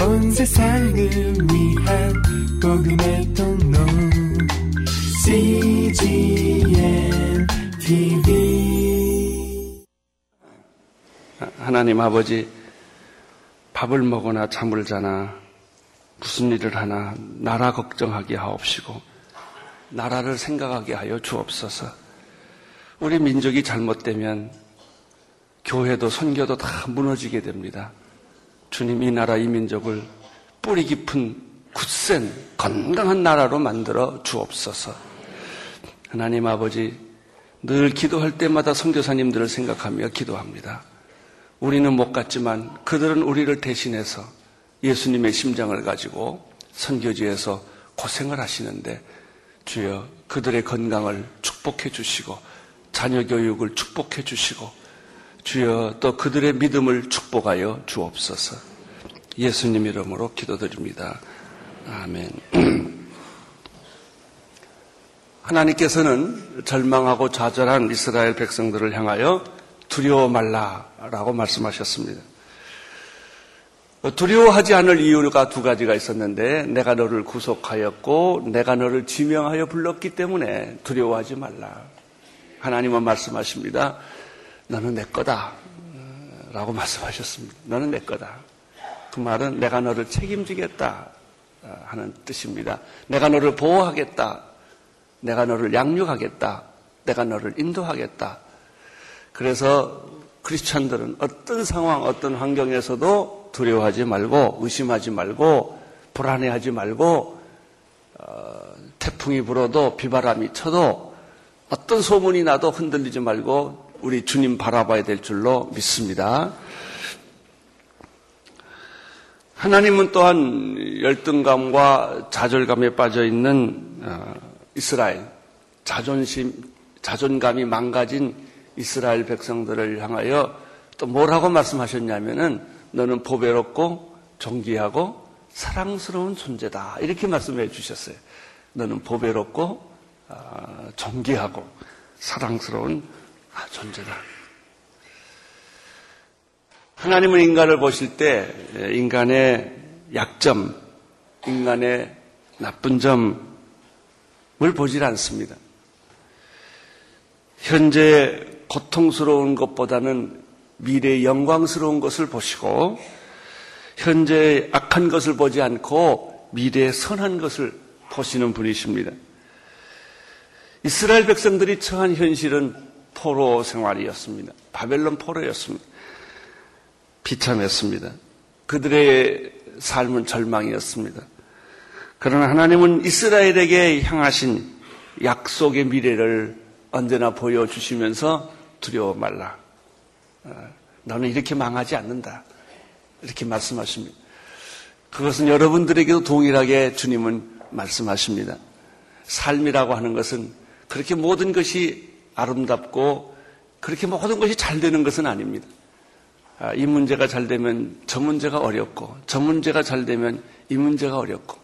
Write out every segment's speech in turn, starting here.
온 세상을 위한 복음의 통로 CGM TV 하나님 아버지 밥을 먹거나 잠을 자나 무슨 일을 하나 나라 걱정하게 하옵시고 나라를 생각하게 하여 주옵소서. 우리 민족이 잘못되면 교회도 선교도 다 무너지게 됩니다. 주님 이 나라 이 민족을 뿌리 깊은 굳센 건강한 나라로 만들어 주옵소서. 하나님 아버지 늘 기도할 때마다 선교사님들을 생각하며 기도합니다. 우리는 못 갔지만 그들은 우리를 대신해서 예수님의 심장을 가지고 선교지에서 고생을 하시는데 주여 그들의 건강을 축복해 주시고 자녀 교육을 축복해 주시고 주여 또 그들의 믿음을 축복하여 주옵소서. 예수님 이름으로 기도드립니다. 아멘. 하나님께서는 절망하고 좌절한 이스라엘 백성들을 향하여 두려워 말라라고 말씀하셨습니다. 두려워하지 않을 이유가 두 가지가 있었는데 내가 너를 구속하였고 내가 너를 지명하여 불렀기 때문에 두려워하지 말라. 하나님은 말씀하십니다. 너는 내 거다. 라고 말씀하셨습니다. 너는 내 거다. 그 말은 내가 너를 책임지겠다 하는 뜻입니다. 내가 너를 보호하겠다. 내가 너를 양육하겠다. 내가 너를 인도하겠다. 그래서 크리스찬들은 어떤 상황, 어떤 환경에서도 두려워하지 말고 의심하지 말고 불안해하지 말고 어, 태풍이 불어도 비바람이 쳐도 어떤 소문이 나도 흔들리지 말고 우리 주님 바라봐야 될 줄로 믿습니다. 하나님은 또한 열등감과 좌절감에 빠져 있는 어, 이스라엘, 자존심, 자존감이 망가진 이스라엘 백성들을 향하여 또 뭐라고 말씀하셨냐면은 너는 보배롭고 존귀하고 사랑스러운 존재다. 이렇게 말씀해 주셨어요. 너는 보배롭고 어, 존귀하고 사랑스러운 존재다. 하나님은 인간을 보실 때 인간의 약점, 인간의 나쁜 점을 보질 않습니다. 현재 고통스러운 것보다는 미래의 영광스러운 것을 보시고 현재 악한 것을 보지 않고 미래의 선한 것을 보시는 분이십니다. 이스라엘 백성들이 처한 현실은 포로 생활이었습니다. 바벨론 포로였습니다. 비참했습니다. 그들의 삶은 절망이었습니다. 그러나 하나님은 이스라엘에게 향하신 약속의 미래를 언제나 보여주시면서 두려워 말라. 어, 너는 이렇게 망하지 않는다. 이렇게 말씀하십니다. 그것은 여러분들에게도 동일하게 주님은 말씀하십니다. 삶이라고 하는 것은 그렇게 모든 것이 아름답고 그렇게 모든 것이 잘 되는 것은 아닙니다. 아, 이 문제가 잘 되면 저 문제가 어렵고 저 문제가 잘 되면 이 문제가 어렵고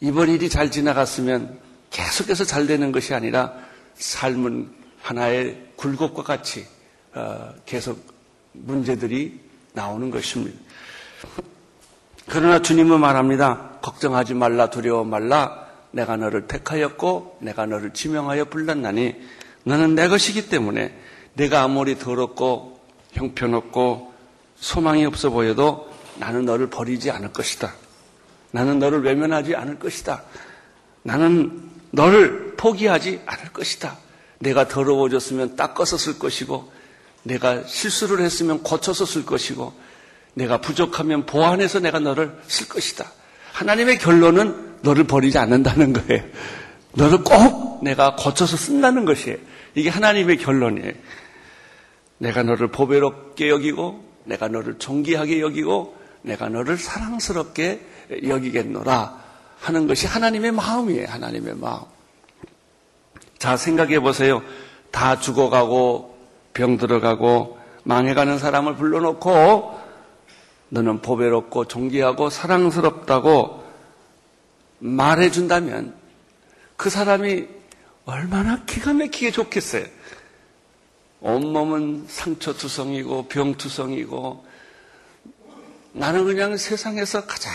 이번 일이 잘 지나갔으면 계속해서 잘 되는 것이 아니라 삶은 하나의 굴곡과 같이 어, 계속 문제들이 나오는 것입니다. 그러나 주님은 말합니다. 걱정하지 말라 두려워 말라 내가 너를 택하였고 내가 너를 지명하여 불렀나니 너는 내 것이기 때문에 내가 아무리 더럽고 형편없고 소망이 없어 보여도 나는 너를 버리지 않을 것이다. 나는 너를 외면하지 않을 것이다. 나는 너를 포기하지 않을 것이다. 내가 더러워졌으면 닦아서 쓸 것이고, 내가 실수를 했으면 고쳐서 쓸 것이고, 내가 부족하면 보완해서 내가 너를 쓸 것이다. 하나님의 결론은 너를 버리지 않는다는 거예요. 너를 꼭 내가 고쳐서 쓴다는 것이에요. 이게 하나님의 결론이에요. 내가 너를 보배롭게 여기고, 내가 너를 존귀하게 여기고, 내가 너를 사랑스럽게 여기겠노라 하는 것이 하나님의 마음이에요. 하나님의 마음. 자, 생각해 보세요. 다 죽어가고, 병 들어가고, 망해가는 사람을 불러놓고, 너는 보배롭고, 존귀하고, 사랑스럽다고 말해준다면, 그 사람이 얼마나 기가 막히게 좋겠어요. 온몸은 상처투성이고 병투성이고 나는 그냥 세상에서 가장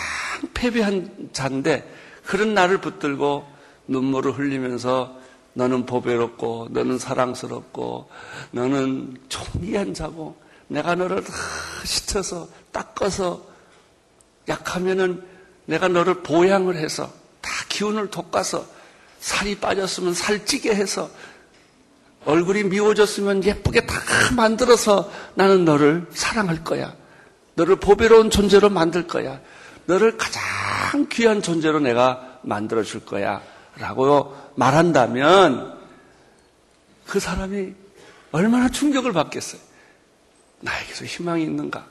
패배한 자인데 그런 나를 붙들고 눈물을 흘리면서 너는 보배롭고 너는 사랑스럽고 너는 존귀한 자고 내가 너를 다 씻어서 닦아서 약하면은 내가 너를 보양을 해서 다 기운을 돋가서 살이 빠졌으면 살찌게 해서 얼굴이 미워졌으면 예쁘게 다 만들어서 나는 너를 사랑할 거야. 너를 보배로운 존재로 만들 거야. 너를 가장 귀한 존재로 내가 만들어 줄 거야. 라고 말한다면 그 사람이 얼마나 충격을 받겠어요. 나에게도 희망이 있는가?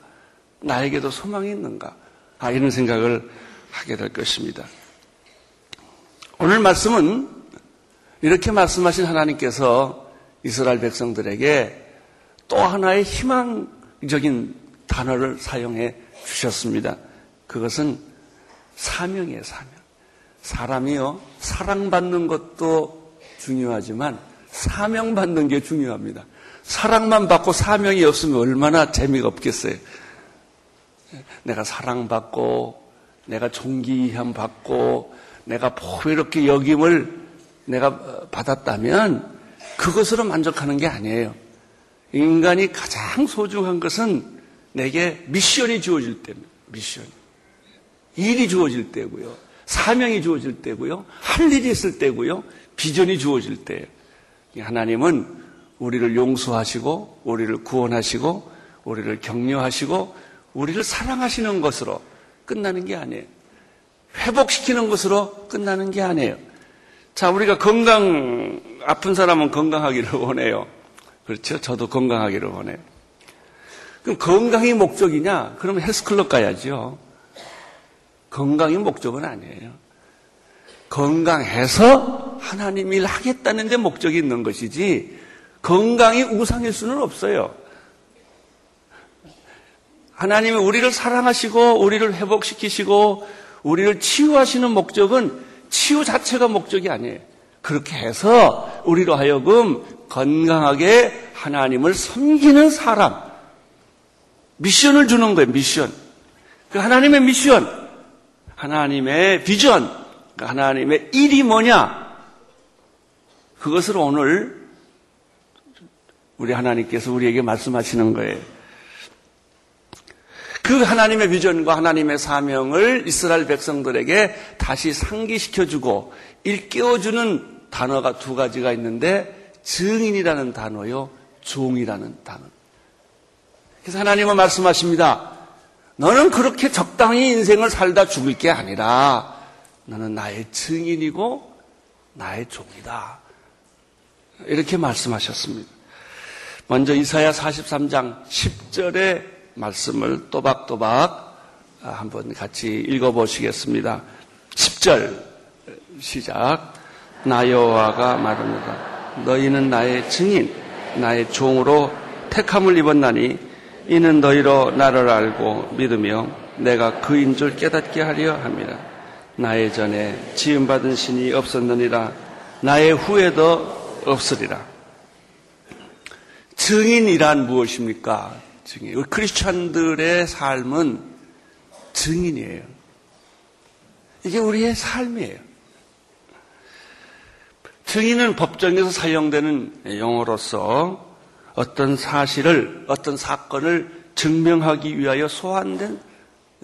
나에게도 소망이 있는가? 아, 이런 생각을 하게 될 것입니다. 오늘 말씀은 이렇게 말씀하신 하나님께서 이스라엘 백성들에게 또 하나의 희망적인 단어를 사용해 주셨습니다. 그것은 사명이에요, 사명. 사람이요, 사랑받는 것도 중요하지만 사명받는 게 중요합니다. 사랑만 받고 사명이 없으면 얼마나 재미가 없겠어요. 내가 사랑받고, 내가 존귀함 받고, 내가 보이롭게 여김을 내가 받았다면 그것으로 만족하는 게 아니에요. 인간이 가장 소중한 것은 내게 미션이 주어질 때입니다. 미션. 일이 주어질 때고요. 사명이 주어질 때고요. 할 일이 있을 때고요. 비전이 주어질 때예요. 하나님은 우리를 용서하시고 우리를 구원하시고 우리를 격려하시고 우리를 사랑하시는 것으로 끝나는 게 아니에요. 회복시키는 것으로 끝나는 게 아니에요. 자, 우리가 건강, 아픈 사람은 건강하기를 원해요. 그렇죠? 저도 건강하기를 원해요. 그럼 건강이 목적이냐? 그러면 헬스클럽 가야죠. 건강이 목적은 아니에요. 건강해서 하나님 일 하겠다는 데 목적이 있는 것이지, 건강이 우상일 수는 없어요. 하나님이 우리를 사랑하시고, 우리를 회복시키시고, 우리를 치유하시는 목적은 치유 자체가 목적이 아니에요. 그렇게 해서 우리로 하여금 건강하게 하나님을 섬기는 사람, 미션을 주는 거예요, 미션. 그 하나님의 미션, 하나님의 비전, 그 하나님의 일이 뭐냐? 그것을 오늘 우리 하나님께서 우리에게 말씀하시는 거예요. 그 하나님의 비전과 하나님의 사명을 이스라엘 백성들에게 다시 상기시켜주고 일깨워주는 단어가 두 가지가 있는데 증인이라는 단어요, 종이라는 단어. 그래서 하나님은 말씀하십니다. 너는 그렇게 적당히 인생을 살다 죽을 게 아니라 너는 나의 증인이고 나의 종이다. 이렇게 말씀하셨습니다. 먼저 이사야 43장 10절에 말씀을 또박또박 한번 같이 읽어보시겠습니다. 10절 시작. 나 여호와가 말합니다. 너희는 나의 증인, 나의 종으로 택함을 입었나니 이는 너희로 나를 알고 믿으며 내가 그인 줄 깨닫게 하려 합니다. 나의 전에 지음받은 신이 없었느니라 나의 후에도 없으리라. 증인이란 무엇입니까? 증인. 크리스천들의 삶은 증인이에요. 이게 우리의 삶이에요. 증인은 법정에서 사용되는 용어로서 어떤 사실을, 어떤 사건을 증명하기 위하여 소환된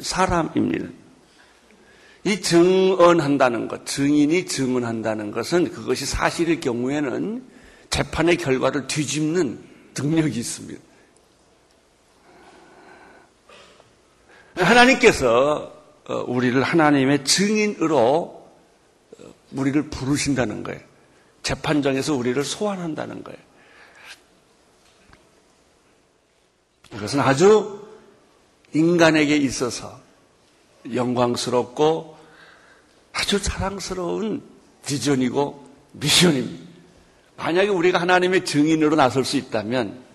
사람입니다. 이 증언한다는 것, 증인이 증언한다는 것은 그것이 사실일 경우에는 재판의 결과를 뒤집는 능력이 있습니다. 하나님께서 어, 우리를 하나님의 증인으로 어, 우리를 부르신다는 거예요. 재판장에서 우리를 소환한다는 거예요. 이것은 아주 인간에게 있어서 영광스럽고 아주 자랑스러운 비전이고 미션입니다. 만약에 우리가 하나님의 증인으로 나설 수 있다면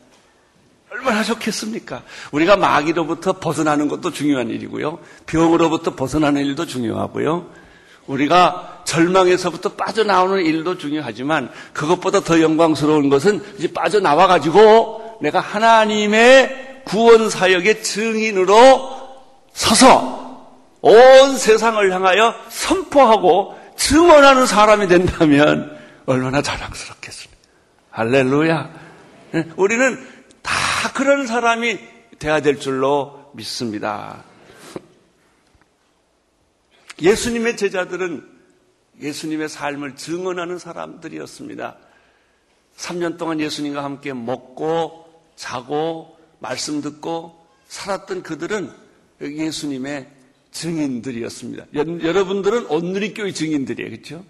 얼마나 좋겠습니까? 우리가 마귀로부터 벗어나는 것도 중요한 일이고요. 병으로부터 벗어나는 일도 중요하고요. 우리가 절망에서부터 빠져나오는 일도 중요하지만 그것보다 더 영광스러운 것은 이제 빠져나와 가지고 내가 하나님의 구원 사역의 증인으로 서서 온 세상을 향하여 선포하고 증언하는 사람이 된다면 얼마나 자랑스럽겠습니까? 할렐루야. 예, 우리는 다 그런 사람이 돼야 될 줄로 믿습니다. 예수님의 제자들은 예수님의 삶을 증언하는 사람들이었습니다. 3년 동안 예수님과 함께 먹고 자고 말씀 듣고 살았던 그들은 예수님의 증인들이었습니다. 여 러분들은 온누리교회 증인들이에요. 그렇죠?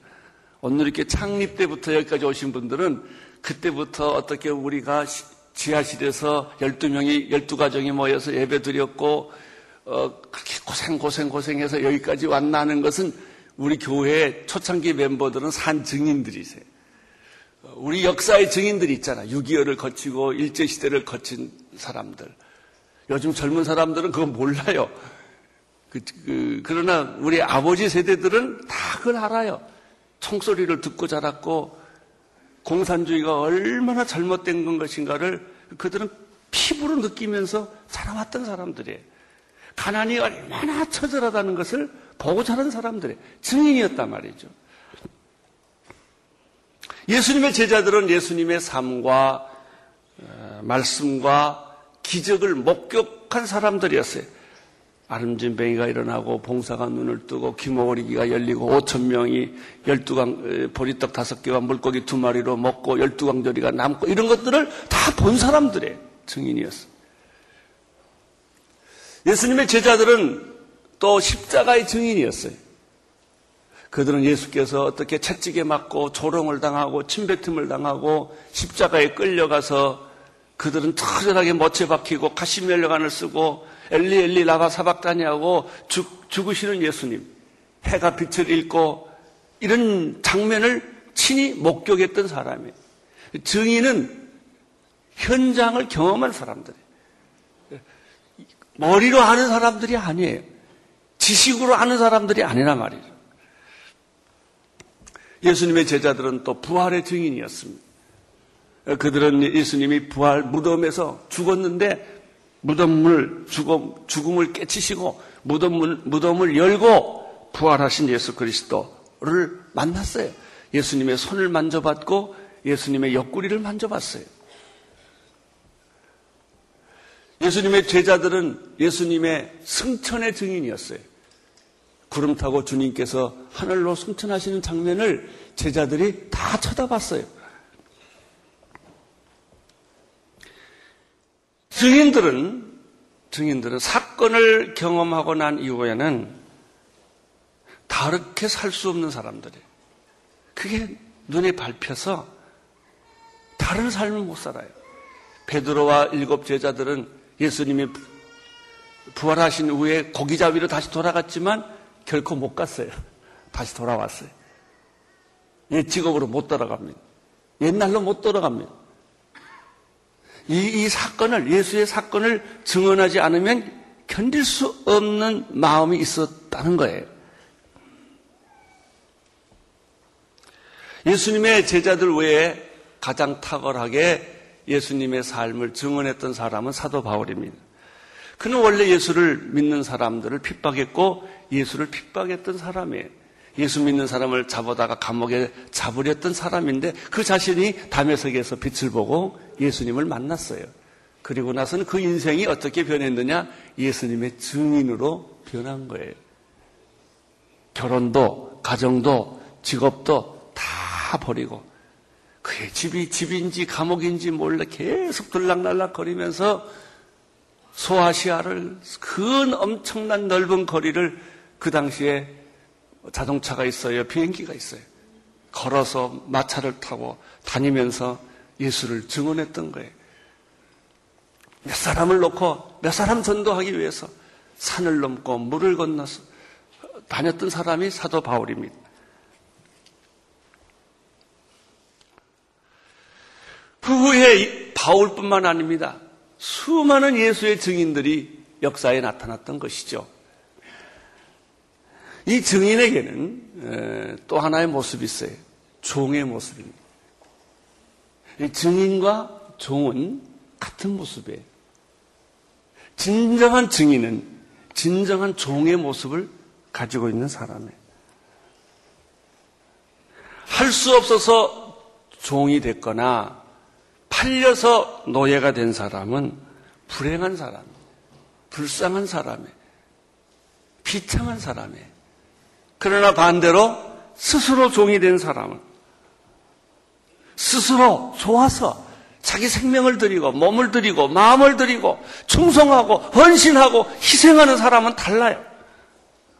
온누리교회 창립 때부터 여기까지 오신 분들은 그때부터 어떻게 우리가 지하실에서 12명이 12가정이 모여서 예배 드렸고 어, 그렇게 고생 고생 고생해서 여기까지 왔나는 것은 우리 교회 초창기 멤버들은 산 증인들이세요. 우리 역사의 증인들이 있잖아. 6.25를 거치고 일제시대를 거친 사람들. 요즘 젊은 사람들은 그거 몰라요. 그, 그, 그 러나 우리 아버지 세대들은 다 그걸 알아요. 총소리를 듣고 자랐고 공산주의가 얼마나 잘못된 것인가를 그들은 피부로 느끼면서 자라왔던 사람들이에요. 가난이 얼마나 처절하다는 것을 보고 자란 사람들의 증인이었단 말이죠. 예수님의 제자들은 예수님의 삶과 어, 말씀과 기적을 목격한 사람들이었어요. 아름진뱅이가 일어나고 봉사가 눈을 뜨고 기모리기가 열리고 5천 명이 12강 보리떡 다섯 개와 물고기 두 마리로 먹고 12강조리가 남고 이런 것들을 다 본 사람들의 증인이었어. 예수님의 제자들은 또 십자가의 증인이었어요. 그들은 예수께서 어떻게 채찍에 맞고 조롱을 당하고 침뱉음을 당하고 십자가에 끌려가서 그들은 처절하게 못에 박히고 가시면류관을 쓰고 엘리 엘리 라바 사박다니하고 죽, 죽으시는 예수님 해가 빛을 잃고 이런 장면을 친히 목격했던 사람이에요. 증인은 현장을 경험한 사람들이에요. 머리로 아는 사람들이 아니에요. 지식으로 아는 사람들이 아니란 말이죠. 예수님의 제자들은 또 부활의 증인이었습니다. 그들은 예수님이 부활 무덤에서 죽었는데 무덤을 죽음, 죽음을 깨치시고 무덤을, 무덤을 열고 부활하신 예수 그리스도를 만났어요. 예수님의 손을 만져봤고 예수님의 옆구리를 만져봤어요. 예수님의 제자들은 예수님의 승천의 증인이었어요. 구름 타고 주님께서 하늘로 승천하시는 장면을 제자들이 다 쳐다봤어요. 증인들은 증인들은 사건을 경험하고 난 이후에는 다르게 살 수 없는 사람들이에요. 그게 눈에 밟혀서 다른 삶을 못 살아요. 베드로와 일곱 제자들은 예수님이 부활하신 후에 고기잡이로 다시 돌아갔지만 결코 못 갔어요. 다시 돌아왔어요. 옛 직업으로 못 돌아갑니다. 옛날로 못 돌아갑니다. 이, 이 사건을, 예수의 사건을 증언하지 않으면 견딜 수 없는 마음이 있었다는 거예요. 예수님의 제자들 외에 가장 탁월하게 예수님의 삶을 증언했던 사람은 사도 바울입니다. 그는 원래 예수를 믿는 사람들을 핍박했고 예수를 핍박했던 사람이에요. 예수 믿는 사람을 잡아다가 감옥에 잡으렸던 사람인데 그 자신이 담에석에서 빛을 보고 예수님을 만났어요. 그리고 나서는 그 인생이 어떻게 변했느냐? 예수님의 증인으로 변한 거예요. 결혼도, 가정도, 직업도 다 버리고 그의 집이 집인지 감옥인지 몰래 계속 들락날락 거리면서 소아시아를 큰 엄청난 넓은 거리를 그 당시에 자동차가 있어요. 비행기가 있어요. 걸어서 마차를 타고 다니면서 예수를 증언했던 거예요. 몇 사람을 놓고 몇 사람 전도하기 위해서 산을 넘고 물을 건너서 다녔던 사람이 사도 바울입니다. 후에 바울뿐만 아닙니다. 수많은 예수의 증인들이 역사에 나타났던 것이죠. 이 증인에게는 또 하나의 모습이 있어요. 종의 모습입니다. 증인과 종은 같은 모습이에요. 진정한 증인은 진정한 종의 모습을 가지고 있는 사람이에요. 할 수 없어서 종이 됐거나 팔려서 노예가 된 사람은 불행한 사람, 불쌍한 사람에 비참한 사람에 그러나 반대로 스스로 종이 된 사람은 스스로 좋아서 자기 생명을 드리고 몸을 드리고 마음을 드리고 충성하고 헌신하고 희생하는 사람은 달라요.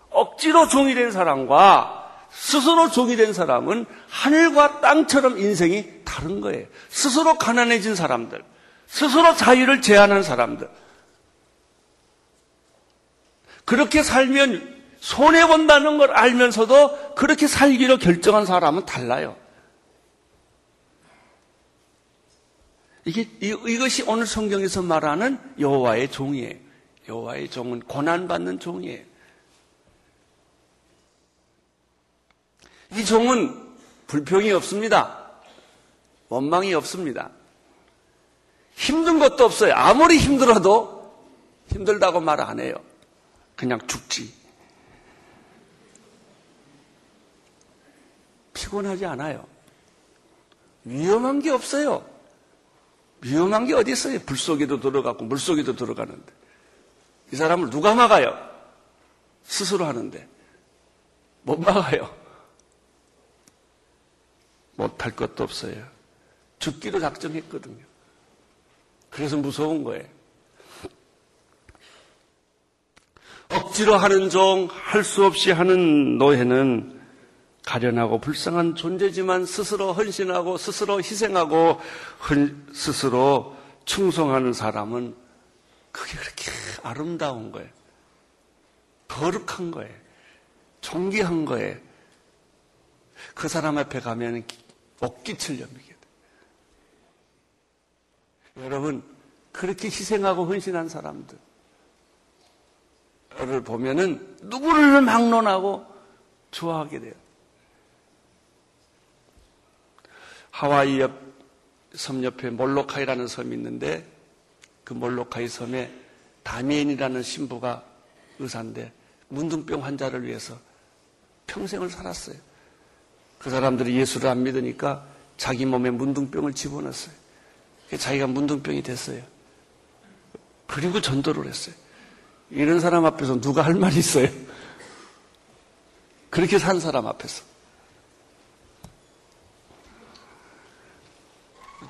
억지로 종이 된 사람과 스스로 종이 된 사람은 하늘과 땅처럼 인생이 다른 거예요. 스스로 가난해진 사람들, 스스로 자유를 제한한 사람들. 그렇게 살면 손해본다는 걸 알면서도 그렇게 살기로 결정한 사람은 달라요. 이게 이것이 오늘 성경에서 말하는 여호와의 종이에요. 여호와의 종은 고난 받는 종이에요. 이 종은 불평이 없습니다. 원망이 없습니다. 힘든 것도 없어요. 아무리 힘들어도 힘들다고 말 안 해요. 그냥 죽지. 피곤하지 않아요. 위험한 게 없어요. 위험한 게 어디 있어요? 불 속에도 들어가고 물 속에도 들어가는데. 이 사람을 누가 막아요? 스스로 하는데. 못 막아요. 못할 것도 없어요. 죽기로 작정했거든요. 그래서 무서운 거예요. 억지로 하는 종, 할 수 없이 하는 노예는 가련하고 불쌍한 존재지만 스스로 헌신하고 스스로 희생하고 스스로 충성하는 사람은 그게 그렇게 아름다운 거예요. 거룩한 거예요. 존귀한 거예요. 그 사람 앞에 가면 옷깃을 여미게 돼. 여러분, 그렇게 희생하고 헌신한 사람들, 를 보면은 누구를 막론하고 좋아하게 돼요. 하와이 옆, 섬 옆에 몰로카이라는 섬이 있는데 그 몰로카이 섬에 다미엔이라는 신부가 의사인데 문둥병 환자를 위해서 평생을 살았어요. 그 사람들이 예수를 안 믿으니까 자기 몸에 문둥병을 집어넣었어요. 자기가 문둥병이 됐어요. 그리고 전도를 했어요. 이런 사람 앞에서 누가 할 말이 있어요? 그렇게 산 사람 앞에서.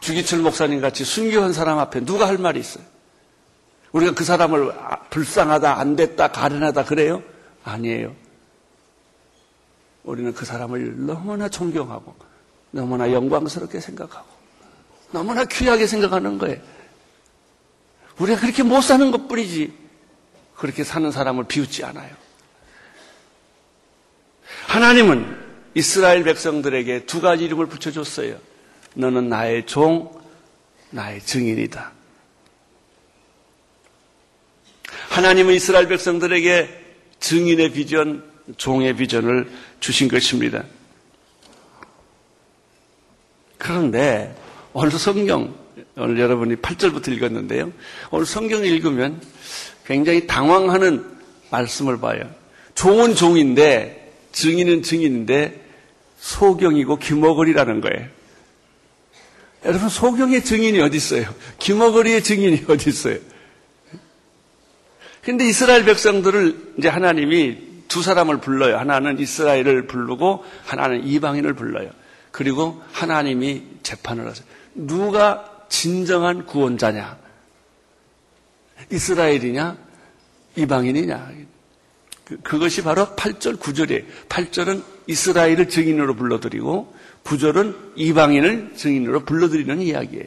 주기철 목사님 같이 순교한 사람 앞에 누가 할 말이 있어요? 우리가 그 사람을 아, 불쌍하다, 안 됐다, 가련하다 그래요? 아니에요. 우리는 그 사람을 너무나 존경하고, 너무나 영광스럽게 생각하고, 너무나 귀하게 생각하는 거예요. 우리가 그렇게 못 사는 것 뿐이지, 그렇게 사는 사람을 비웃지 않아요. 하나님은 이스라엘 백성들에게 두 가지 이름을 붙여줬어요. 너는 나의 종, 나의 증인이다. 하나님은 이스라엘 백성들에게 증인의 비전, 종의 비전을 주신 것입니다. 그런데 오늘 성경, 오늘 여러분이 8절부터 읽었는데요. 오늘 성경 읽으면 굉장히 당황하는 말씀을 봐요. 종은 종인데, 증인은 증인인데, 소경이고 귀머거리라는 거예요. 여러분 소경의 증인이 어디 있어요? 귀머거리의 증인이 어디 있어요? 근데 이스라엘 백성들을 이제 하나님이 두 사람을 불러요. 하나는 이스라엘을 부르고 하나는 이방인을 불러요. 그리고 하나님이 재판을 하세요. 누가 진정한 구원자냐? 이스라엘이냐? 이방인이냐? 그, 그것이 바로 8절, 9절이에요. 8절은 이스라엘을 증인으로 불러드리고 9절은 이방인을 증인으로 불러드리는 이야기예요.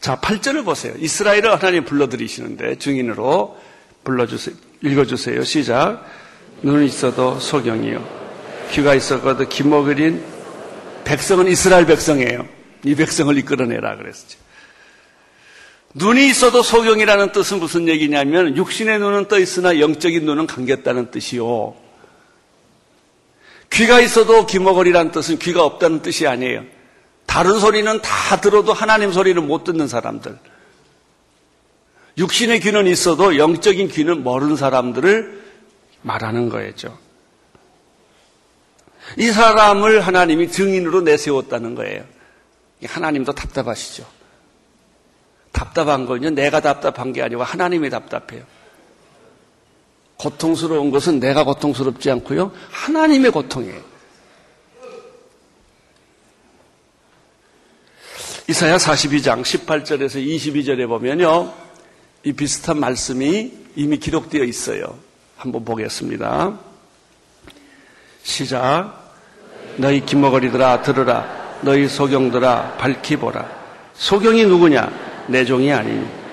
자, 8절을 보세요. 이스라엘을 하나님 불러드리시는데 증인으로 불러주세요. 읽어주세요. 시작. 눈은 있어도 소경이요. 귀가 있어도 기먹으린 백성은 이스라엘 백성이에요. 이 백성을 이끌어내라 그랬죠. 눈이 있어도 소경이라는 뜻은 무슨 얘기냐면 육신의 눈은 떠 있으나 영적인 눈은 감겼다는 뜻이요. 귀가 있어도 귀머거리라는 뜻은 귀가 없다는 뜻이 아니에요. 다른 소리는 다 들어도 하나님 소리는 못 듣는 사람들. 육신의 귀는 있어도 영적인 귀는 모르는 사람들을 말하는 거였죠. 이 사람을 하나님이 증인으로 내세웠다는 거예요. 하나님도 답답하시죠. 답답한 건요, 내가 답답한 게 아니고 하나님이 답답해요. 고통스러운 것은 내가 고통스럽지 않고요, 하나님의 고통이에요. 이사야 42장 18절에서 22절에 보면요, 이 비슷한 말씀이 이미 기록되어 있어요. 한번 보겠습니다. 시작. 너희 기머거리들아 들으라. 너희 소경들아 밝히 보라. 소경이 누구냐? 내 종이 아니니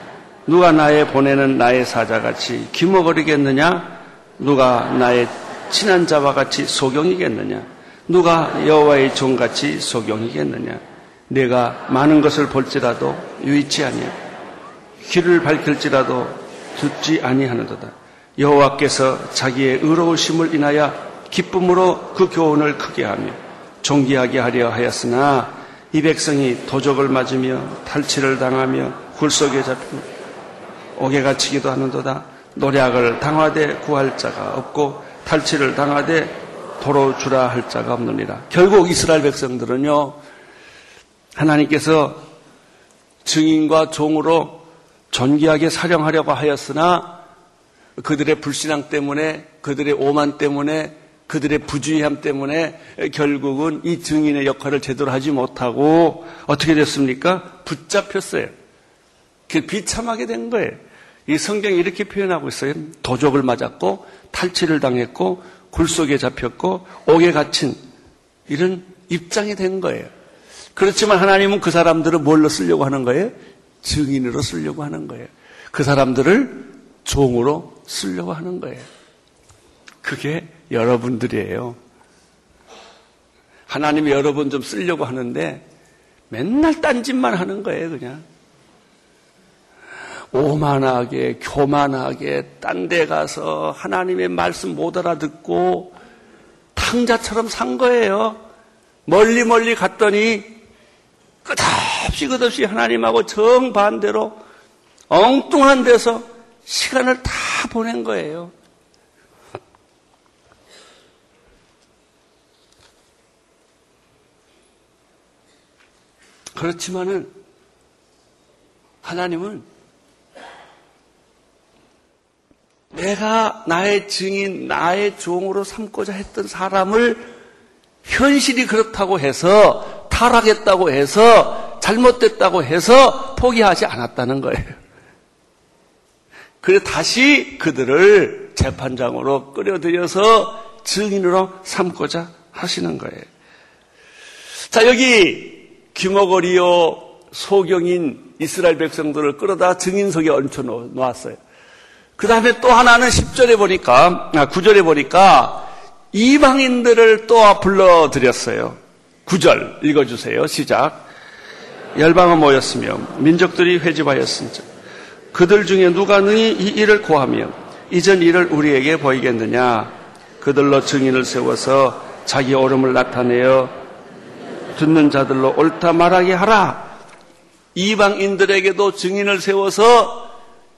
누가 나의 보내는 나의 사자같이 기머거리겠느냐? 누가 나의 친한 자와 같이 소경이겠느냐? 누가 여호와의 종같이 소경이겠느냐? 내가 많은 것을 볼지라도 유익치 아니야 길을 밝힐지라도 듣지 아니하는도다. 여호와께서 자기의 의로우심을 인하여 기쁨으로 그 교훈을 크게 하며 존귀하게 하려 하였으나 이 백성이 도적을 맞으며 탈취를 당하며 굴 속에 잡히고 옥에 갇히기도 하는도다. 노략을 당하되 구할 자가 없고 탈취를 당하되 도로 주라 할 자가 없느니라. 결국 이스라엘 백성들은요, 하나님께서 증인과 종으로 존귀하게 사령하려고 하였으나 그들의 불신앙 때문에 그들의 오만 때문에 그들의 부주의함 때문에 결국은 이 증인의 역할을 제대로 하지 못하고 어떻게 됐습니까? 붙잡혔어요. 비참하게 된 거예요. 이 성경이 이렇게 표현하고 있어요. 도적을 맞았고 탈취를 당했고 굴 속에 잡혔고 옥에 갇힌 이런 입장이 된 거예요. 그렇지만 하나님은 그 사람들을 뭘로 쓰려고 하는 거예요? 증인으로 쓰려고 하는 거예요. 그 사람들을 종으로 쓰려고 하는 거예요. 그게 여러분들이에요. 하나님이 여러분 좀 쓰려고 하는데 맨날 딴짓만 하는 거예요, 그냥. 오만하게, 교만하게, 딴 데 가서 하나님의 말씀 못 알아듣고 탕자처럼 산 거예요. 멀리 멀리 갔더니 끝없이 끝없이 하나님하고 정반대로 엉뚱한 데서 시간을 다 보낸 거예요. 그렇지만은 하나님은 내가 나의 증인, 나의 종으로 삼고자 했던 사람을 현실이 그렇다고 해서 타락했다고 해서 잘못됐다고 해서 포기하지 않았다는 거예요. 그래서 다시 그들을 재판장으로 끌어들여서 증인으로 삼고자 하시는 거예요. 자, 여기 귀머거리요 소경인 이스라엘 백성들을 끌어다 증인석에 얹혀 놓았어요. 그 다음에 또 하나는 10절에 보니까, 아, 9절에 보니까 이방인들을 또 불러들였어요. 9절 읽어주세요. 시작. 열방은 모였으며 민족들이 회집하였은즉 그들 중에 누가 능히 이 일을 고하며 이전 일을 우리에게 보이겠느냐 그들로 증인을 세워서 자기 오름을 나타내어 듣는 자들로 옳다 말하게 하라. 이방인들에게도 증인을 세워서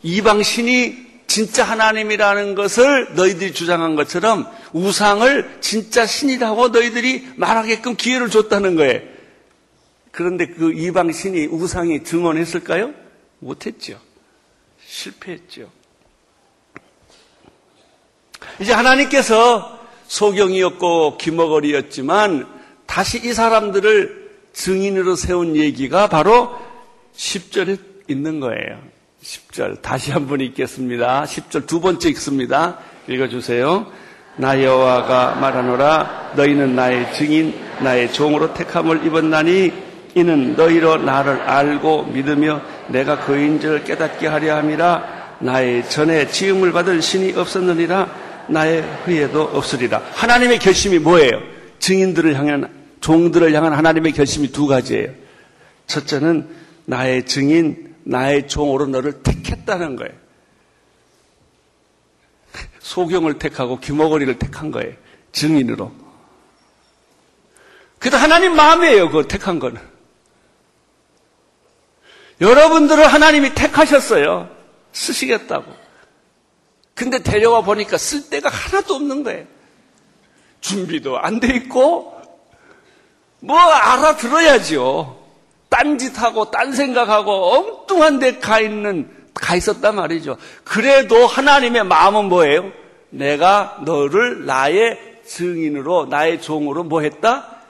이방신이 진짜 하나님이라는 것을 너희들이 주장한 것처럼 우상을 진짜 신이라고 너희들이 말하게끔 기회를 줬다는 거예요. 그런데 그 이방 신이 우상이 증언했을까요? 못했죠. 실패했죠. 이제 하나님께서 소경이었고 기머거리였지만 다시 이 사람들을 증인으로 세운 얘기가 바로 10절에 있는 거예요. 10절. 다시 한 번 읽겠습니다. 10절 두 번째 읽습니다. 읽어주세요. 나 여호와가 말하노라 너희는 나의 증인 나의 종으로 택함을 입었나니 이는 너희로 나를 알고 믿으며 내가 그인 줄 깨닫게 하려 함이라 나의 전에 지음을 받은 신이 없었느니라 나의 후에도 없으리라 하나님의 결심이 뭐예요? 증인들을 향한 종들을 향한 하나님의 결심이 두 가지예요. 첫째는 나의 증인, 나의 종으로 너를 택했다는 거예요. 소경을 택하고 귀머거리를 택한 거예요. 증인으로. 그래도 하나님 마음이에요. 그걸 택한 거는. 여러분들을 하나님이 택하셨어요. 쓰시겠다고. 근데 데려와 보니까 쓸 데가 하나도 없는 거예요. 준비도 안 돼 있고, 뭐 알아들어야죠. 딴짓하고, 딴 생각하고, 엉뚱한 데 가 있는, 가 있었단 말이죠. 그래도 하나님의 마음은 뭐예요? 내가 너를 나의 증인으로, 나의 종으로 뭐 했다?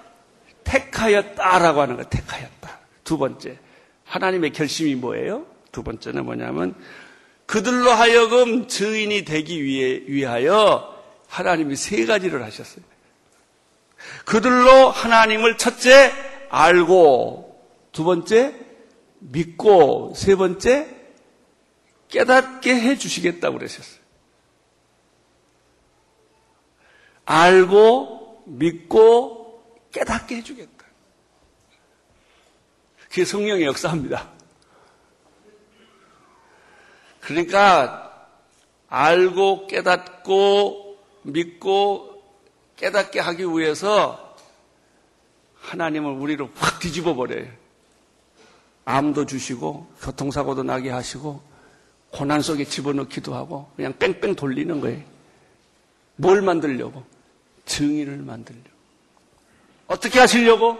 택하였다라고 하는 거예요. 택하였다. 두 번째. 하나님의 결심이 뭐예요? 두 번째는 뭐냐면, 그들로 하여금 증인이 되기 위해, 위하여 하나님이 세 가지를 하셨어요. 그들로 하나님을 첫째 알고, 두 번째 믿고, 세 번째 깨닫게 해 주시겠다고 그러셨어요. 알고, 믿고, 깨닫게 해 주겠다. 그게 성령의 역사입니다. 그러니까 알고 깨닫고 믿고 깨닫게 하기 위해서 하나님을 우리로 확 뒤집어 버려요. 암도 주시고 교통사고도 나게 하시고 고난 속에 집어넣기도 하고 그냥 뺑뺑 돌리는 거예요. 뭘 만들려고? 증인을 만들려고. 어떻게 하시려고?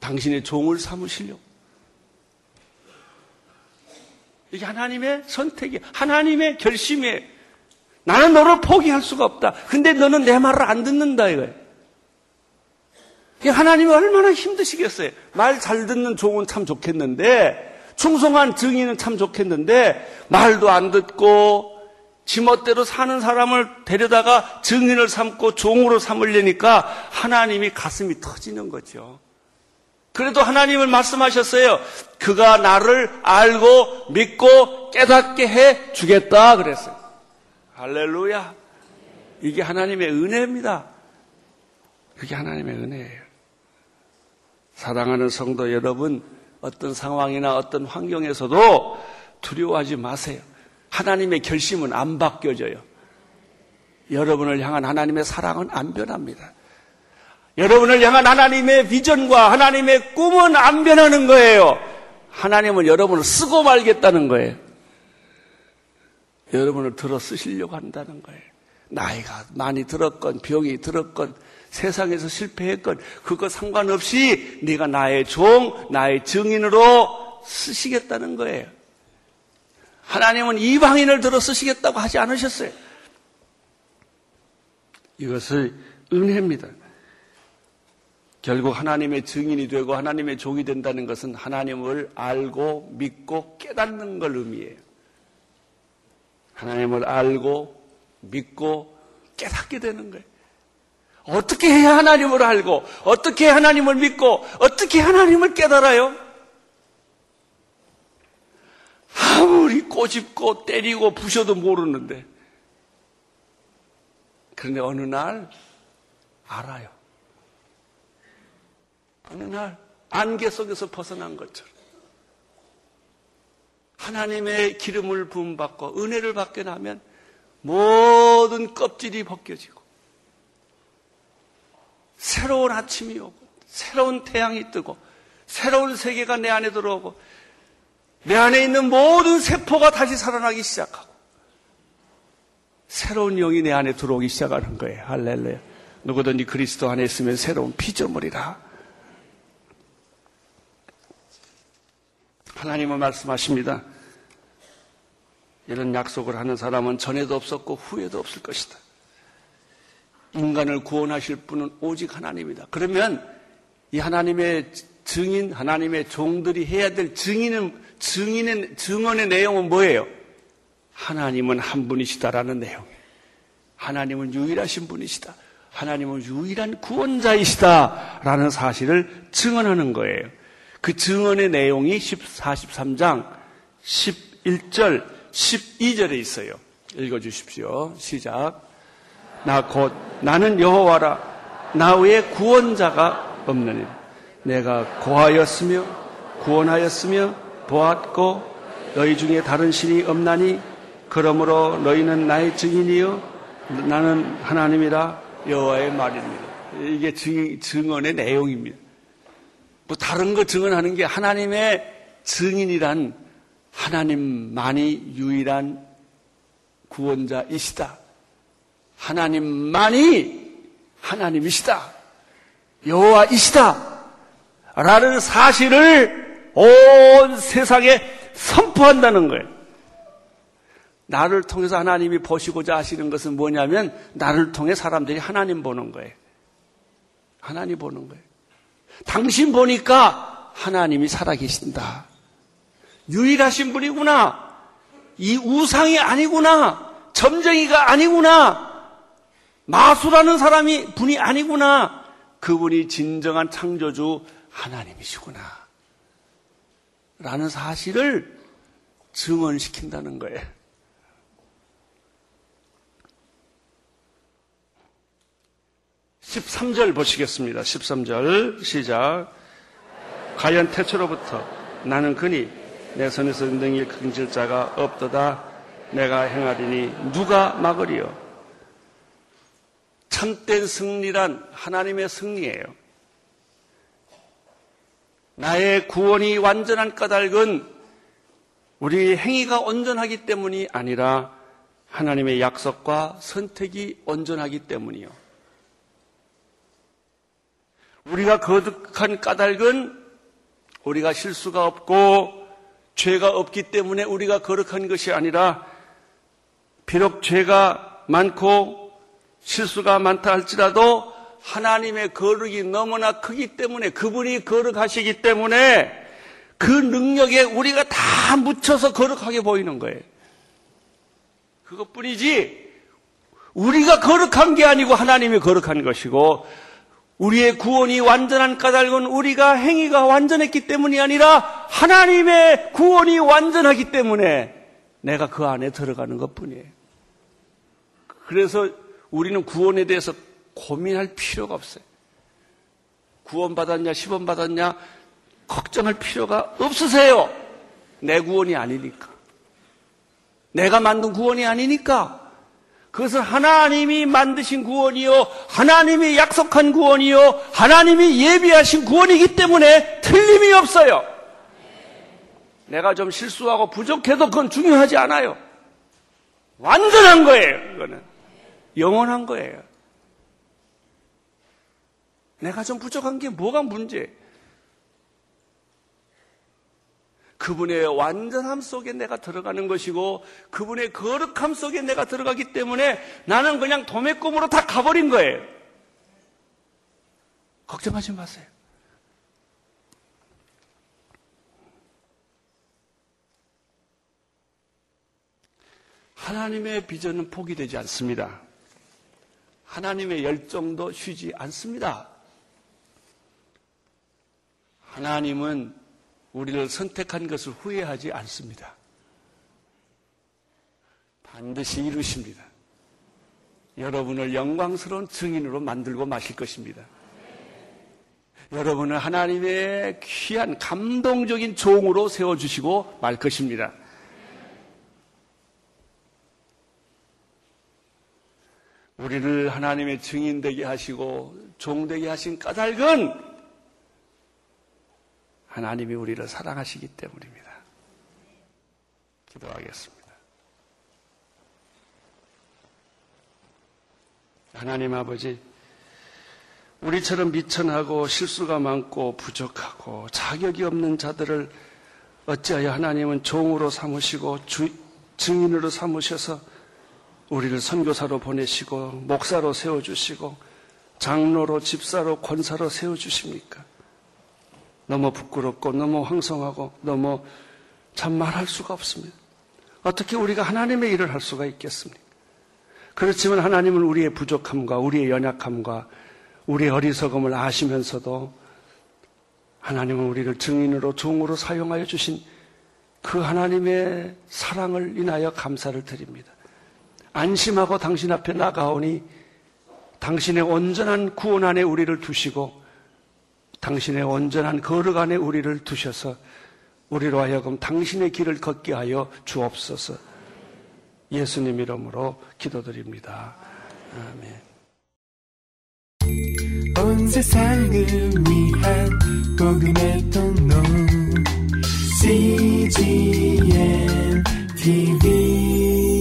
당신의 종을 삼으시려고. 이게 하나님의 선택이, 하나님의 결심이에요. 나는 너를 포기할 수가 없다. 근데 너는 내 말을 안 듣는다 이거예요. 하나님이 얼마나 힘드시겠어요. 말 잘 듣는 종은 참 좋겠는데, 충성한 증인은 참 좋겠는데, 말도 안 듣고, 지멋대로 사는 사람을 데려다가 증인을 삼고 종으로 삼으려니까 하나님이 가슴이 터지는 거죠. 그래도 하나님을 말씀하셨어요. 그가 나를 알고 믿고 깨닫게 해 주겠다 그랬어요. 할렐루야. 이게 하나님의 은혜입니다. 그게 하나님의 은혜예요. 사랑하는 성도 여러분, 어떤 상황이나 어떤 환경에서도 두려워하지 마세요. 하나님의 결심은 안 바뀌어져요. 여러분을 향한 하나님의 사랑은 안 변합니다. 여러분을 향한 하나님의 비전과 하나님의 꿈은 안 변하는 거예요. 하나님은 여러분을 쓰고 말겠다는 거예요. 여러분을 들어 쓰시려고 한다는 거예요. 나이가 많이 들었건 병이 들었건 세상에서 실패했건 그거 상관없이 네가 나의 종, 나의 증인으로 쓰시겠다는 거예요. 하나님은 이방인을 들어 쓰시겠다고 하지 않으셨어요. 이것을 은혜입니다. 결국 하나님의 증인이 되고 하나님의 종이 된다는 것은 하나님을 알고 믿고 깨닫는 걸 의미해요. 하나님을 알고 믿고 깨닫게 되는 거예요. 어떻게 해야 하나님을 알고 어떻게 하나님을 믿고 어떻게 하나님을 깨달아요? 아무리 꼬집고 때리고 부셔도 모르는데 그런데 어느 날 알아요. 어느 날 안개 속에서 벗어난 것처럼 하나님의 기름을 부음받고 은혜를 받게 나면 모든 껍질이 벗겨지고 새로운 아침이 오고 새로운 태양이 뜨고 새로운 세계가 내 안에 들어오고 내 안에 있는 모든 세포가 다시 살아나기 시작하고 새로운 영이 내 안에 들어오기 시작하는 거예요. 할렐루야. 누구든지 그리스도 안에 있으면 새로운 피조물이라. 하나님은 말씀하십니다. 이런 약속을 하는 사람은 전에도 없었고 후에도 없을 것이다. 인간을 구원하실 분은 오직 하나님이다. 그러면 이 하나님의 증인, 하나님의 종들이 해야 될 증인은, 증인의, 증언의 내용은 뭐예요? 하나님은 한 분이시다라는 내용이에요. 하나님은 유일하신 분이시다. 하나님은 유일한 구원자이시다라는 사실을 증언하는 거예요. 그 증언의 내용이 43장 11절, 12절에 있어요. 읽어 주십시오. 시작. 나 곧 나는 여호와라. 나 외에 구원자가 없느니 내가 고하였으며 구원하였으며 보았고 너희 중에 다른 신이 없나니 그러므로 너희는 나의 증인이요 나는 하나님이라 여호와의 말입니다. 이게 증, 증언의 내용입니다. 뭐 다른 거 증언하는 게 하나님의 증인이란 하나님만이 유일한 구원자이시다. 하나님만이 하나님이시다. 여호와이시다. 라는 사실을 온 세상에 선포한다는 거예요. 나를 통해서 하나님이 보시고자 하시는 것은 뭐냐면 나를 통해 사람들이 하나님 보는 거예요. 하나님 보는 거예요. 당신 보니까 하나님이 살아계신다. 유일하신 분이구나. 이 우상이 아니구나. 점쟁이가 아니구나. 마수라는 사람이 분이 아니구나. 그분이 진정한 창조주 하나님이시구나. 라는 사실을 증언시킨다는 거예요. 13절 보시겠습니다. 13절 시작. 가연 태초로부터 나는 그니 내 손에서 은등이 긍질 자가 없도다. 내가 행하리니 누가 막으리요? 참된 승리란 하나님의 승리예요. 나의 구원이 완전한 까닭은 우리 행위가 온전하기 때문이 아니라 하나님의 약속과 선택이 온전하기 때문이요. 우리가 거듭한 까닭은 우리가 실수가 없고 죄가 없기 때문에 우리가 거룩한 것이 아니라 비록 죄가 많고 실수가 많다 할지라도 하나님의 거룩이 너무나 크기 때문에 그분이 거룩하시기 때문에 그 능력에 우리가 다 묻혀서 거룩하게 보이는 거예요. 그것뿐이지 우리가 거룩한 게 아니고 하나님이 거룩한 것이고 우리의 구원이 완전한 까닭은 우리가 행위가 완전했기 때문이 아니라 하나님의 구원이 완전하기 때문에 내가 그 안에 들어가는 것 뿐이에요. 그래서 우리는 구원에 대해서 고민할 필요가 없어요. 구원받았냐, 시범받았냐, 걱정할 필요가 없으세요. 내 구원이 아니니까. 내가 만든 구원이 아니니까. 그것은 하나님이 만드신 구원이요, 하나님이 약속한 구원이요, 하나님이 예비하신 구원이기 때문에 틀림이 없어요. 내가 좀 실수하고 부족해도 그건 중요하지 않아요. 완전한 거예요, 이거는. 영원한 거예요. 내가 좀 부족한 게 뭐가 문제예요? 그분의 완전함 속에 내가 들어가는 것이고 그분의 거룩함 속에 내가 들어가기 때문에 나는 그냥 도매꿈으로 다 가버린 거예요. 걱정하지 마세요. 하나님의 비전은 포기되지 않습니다. 하나님의 열정도 쉬지 않습니다. 하나님은 우리를 선택한 것을 후회하지 않습니다. 반드시 이루십니다. 여러분을 영광스러운 증인으로 만들고 마실 것입니다. 여러분을 하나님의 귀한 감동적인 종으로 세워주시고 말 것입니다. 우리를 하나님의 증인 되게 하시고 종 되게 하신 까닭은 하나님이 우리를 사랑하시기 때문입니다. 기도하겠습니다. 하나님 아버지, 우리처럼 미천하고 실수가 많고 부족하고 자격이 없는 자들을 어찌하여 하나님은 종으로 삼으시고 주, 증인으로 삼으셔서 우리를 선교사로 보내시고 목사로 세워주시고 장로로 집사로 권사로 세워주십니까? 너무 부끄럽고 너무 황성하고 너무 참 말할 수가 없습니다. 어떻게 우리가 하나님의 일을 할 수가 있겠습니까? 그렇지만 하나님은 우리의 부족함과 우리의 연약함과 우리의 어리석음을 아시면서도 하나님은 우리를 증인으로 종으로 사용하여 주신 그 하나님의 사랑을 인하여 감사를 드립니다. 안심하고 당신 앞에 나가오니 당신의 온전한 구원 안에 우리를 두시고 당신의 온전한 거룩 안에 우리를 두셔서 우리로 하여금 당신의 길을 걷게 하여 주옵소서. 예수님 이름으로 기도드립니다. 아멘. 온 세상을 위한 복음의 통로 CGM TV